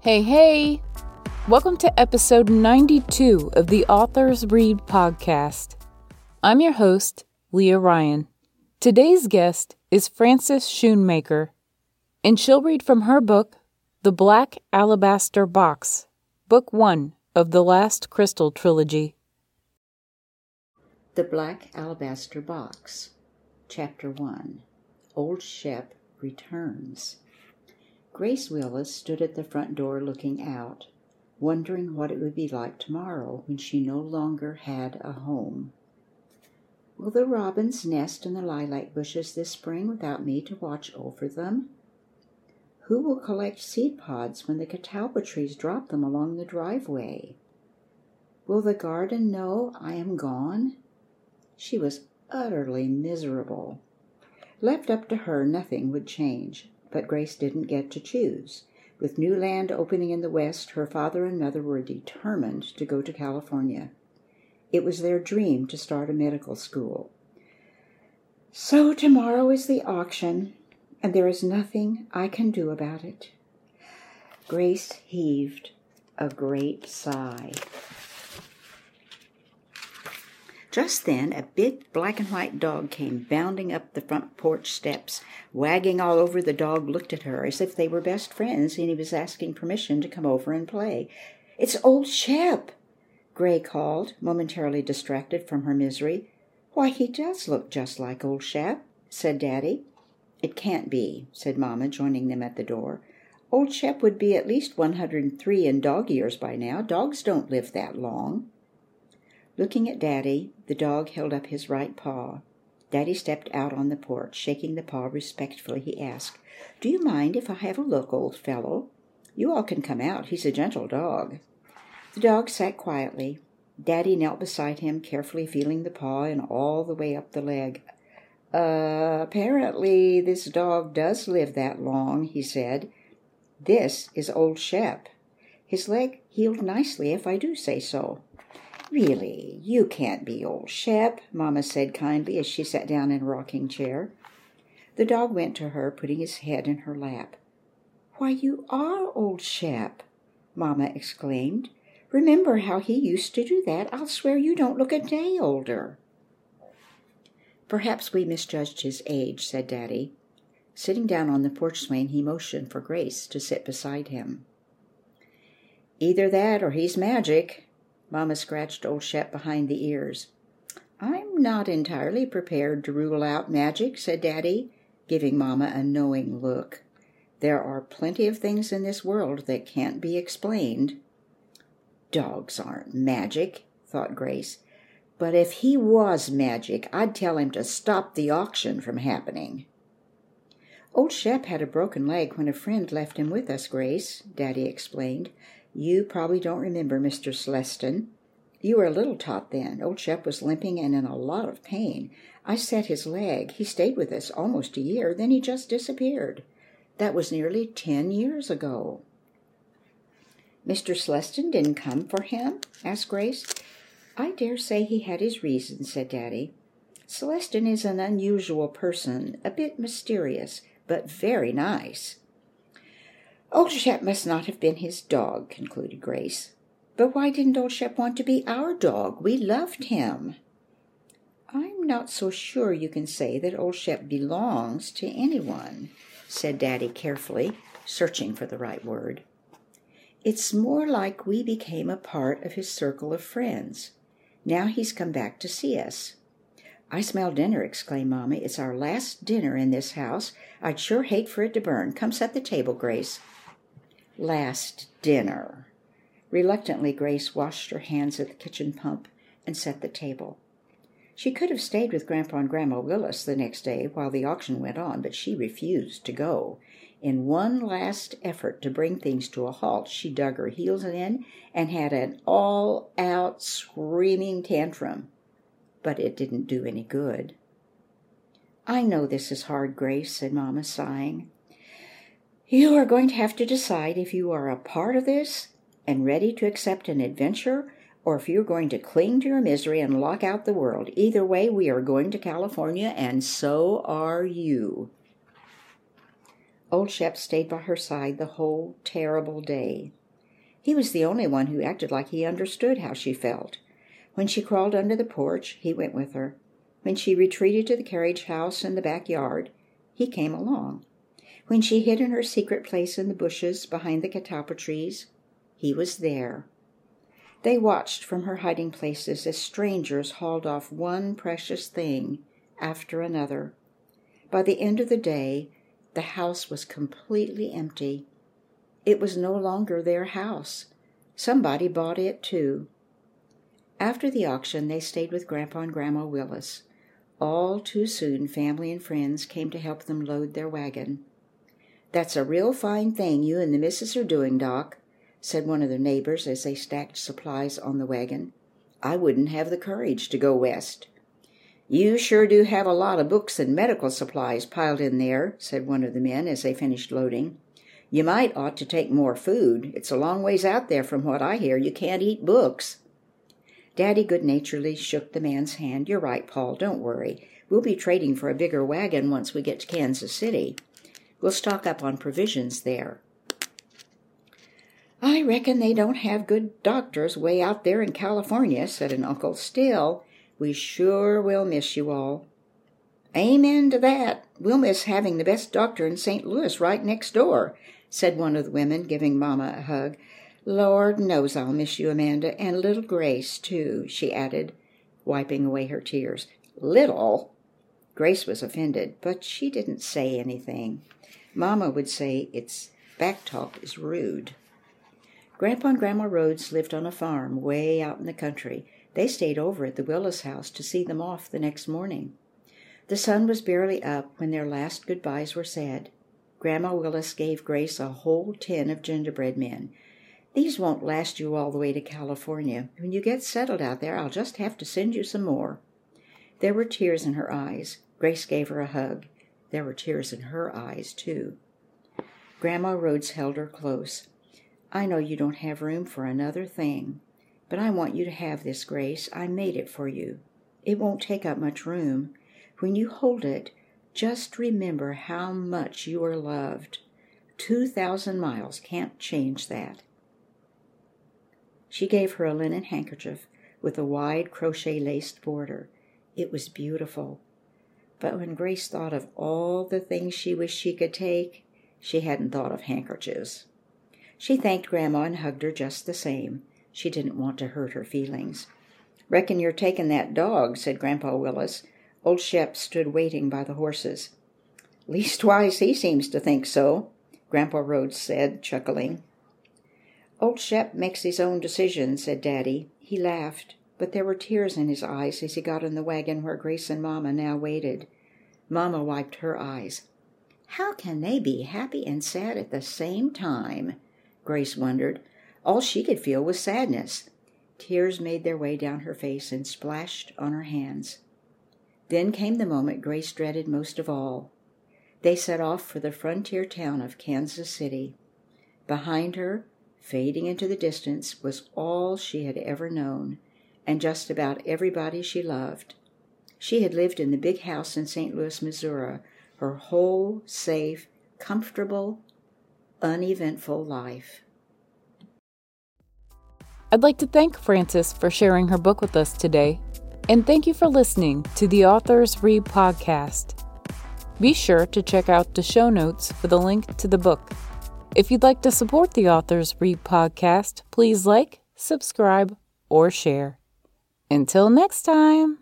Hey, hey! Welcome to episode 92 of the Authors Read podcast. I'm your host, Leah Ryan. Today's guest is Frances Schoonmaker, and she'll read from her book, The Black Alabaster Box, Book One of the Last Crystal Trilogy. The Black Alabaster Box, Chapter 1 Old Shep Returns. Grace Willis stood at the front door looking out, wondering what it would be like tomorrow when she no longer had a home. Will the robins nest in the lilac bushes this spring without me to watch over them? Who will collect seed pods when the catalpa trees drop them along the driveway? Will the garden know I am gone? She was utterly miserable. Left up to her, nothing would change, but Grace didn't get to choose. With new land opening in the West, her father and mother were determined to go to California. It was their dream to start a medical school. So tomorrow is the auction, and there is nothing I can do about it. Grace heaved a great sigh. Just then, a big black and white dog came bounding up the front porch steps. Wagging all over, the dog looked at her as if they were best friends and he was asking permission to come over and play. It's old Shep, Grace called, momentarily distracted from her misery. Why, he does look just like old Shep, said Daddy. It can't be, said Mamma, joining them at the door. Old Shep would be at least one hundred and three in dog years by now. Dogs don't live that long. Looking at Daddy, the dog held up his right paw. Daddy stepped out on the porch. Shaking the paw respectfully, he asked, Do you mind if I have a look, old fellow? You all can come out. He's a gentle dog. The dog sat quietly. Daddy knelt beside him, carefully feeling the paw and all the way up the leg. Uh, apparently this dog does live that long, he said. This is old Shep. His leg healed nicely, if I do say so. Really, you can't be old Shep, Mamma said kindly as she sat down in a rocking chair. The dog went to her, putting his head in her lap. Why, you are old Shep, Mamma exclaimed. Remember how he used to do that? I'll swear you don't look a day older. Perhaps we misjudged his age, said Daddy. Sitting down on the porch swing, he motioned for Grace to sit beside him. Either that or he's magic, Mamma scratched old Shep behind the ears. I'm not entirely prepared to rule out magic, said Daddy, giving Mamma a knowing look. There are plenty of things in this world that can't be explained. Dogs aren't magic, thought Grace. But if he was magic, I'd tell him to stop the auction from happening. Old Shep had a broken leg when a friend left him with us, Grace, Daddy explained. You probably don't remember Mr. Celestin. You were a little tot then. Old Shep was limping and in a lot of pain. I set his leg. He stayed with us almost a year, then he just disappeared. That was nearly ten years ago. Mr. Celestin didn't come for him? asked Grace. I dare say he had his reasons, said Daddy. Celestin is an unusual person, a bit mysterious, but very nice. Old Shep must not have been his dog, concluded Grace. But why didn't old Shep want to be our dog? We loved him. I'm not so sure you can say that old Shep belongs to anyone, said Daddy carefully, searching for the right word. It's more like we became a part of his circle of friends. Now he's come back to see us. I smell dinner, exclaimed Mamma. It's our last dinner in this house. I'd sure hate for it to burn. Come set the table, Grace last dinner. Reluctantly, Grace washed her hands at the kitchen pump and set the table. She could have stayed with Grandpa and Grandma Willis the next day while the auction went on, but she refused to go. In one last effort to bring things to a halt, she dug her heels in and had an all out screaming tantrum. But it didn't do any good. I know this is hard, Grace, said Mamma, sighing. You are going to have to decide if you are a part of this and ready to accept an adventure, or if you're going to cling to your misery and lock out the world. Either way, we are going to California, and so are you. Old Shep stayed by her side the whole terrible day. He was the only one who acted like he understood how she felt. When she crawled under the porch, he went with her. When she retreated to the carriage house in the back yard, he came along. When she hid in her secret place in the bushes behind the catalpa trees, he was there. They watched from her hiding places as strangers hauled off one precious thing after another. By the end of the day, the house was completely empty. It was no longer their house. Somebody bought it too. After the auction, they stayed with Grandpa and Grandma Willis. All too soon, family and friends came to help them load their wagon. That's a real fine thing you and the missus are doing, Doc, said one of the neighbors as they stacked supplies on the wagon. I wouldn't have the courage to go west. You sure do have a lot of books and medical supplies piled in there, said one of the men as they finished loading. You might ought to take more food. It's a long ways out there from what I hear. You can't eat books. Daddy good naturedly shook the man's hand. You're right, Paul. Don't worry. We'll be trading for a bigger wagon once we get to Kansas City. We'll stock up on provisions there. I reckon they don't have good doctors way out there in California, said an uncle. Still, we sure will miss you all. Amen to that. We'll miss having the best doctor in St. Louis right next door, said one of the women, giving Mamma a hug. Lord knows I'll miss you, Amanda, and little Grace, too, she added, wiping away her tears. Little? Grace was offended, but she didn't say anything. Mamma would say it's back talk is rude. Grandpa and Grandma Rhodes lived on a farm way out in the country. They stayed over at the Willis house to see them off the next morning. The sun was barely up when their last goodbyes were said. Grandma Willis gave Grace a whole tin of gingerbread men. These won't last you all the way to California. When you get settled out there, I'll just have to send you some more. There were tears in her eyes. Grace gave her a hug. There were tears in her eyes, too. Grandma Rhodes held her close. I know you don't have room for another thing, but I want you to have this, Grace. I made it for you. It won't take up much room. When you hold it, just remember how much you are loved. Two thousand miles can't change that. She gave her a linen handkerchief with a wide crochet laced border. It was beautiful. But when Grace thought of all the things she wished she could take, she hadn't thought of handkerchiefs. She thanked Grandma and hugged her just the same. She didn't want to hurt her feelings. Reckon you're taking that dog, said Grandpa Willis. Old Shep stood waiting by the horses. Leastwise, he seems to think so, Grandpa Rhodes said, chuckling. Old Shep makes his own decisions, said Daddy. He laughed, but there were tears in his eyes as he got in the wagon where Grace and Mamma now waited. Mamma wiped her eyes. How can they be happy and sad at the same time? Grace wondered. All she could feel was sadness. Tears made their way down her face and splashed on her hands. Then came the moment Grace dreaded most of all. They set off for the frontier town of Kansas City. Behind her, fading into the distance, was all she had ever known, and just about everybody she loved. She had lived in the big house in St. Louis, Missouri, her whole safe, comfortable, uneventful life. I'd like to thank Frances for sharing her book with us today, and thank you for listening to the Authors Read podcast. Be sure to check out the show notes for the link to the book. If you'd like to support the Authors Read podcast, please like, subscribe, or share. Until next time.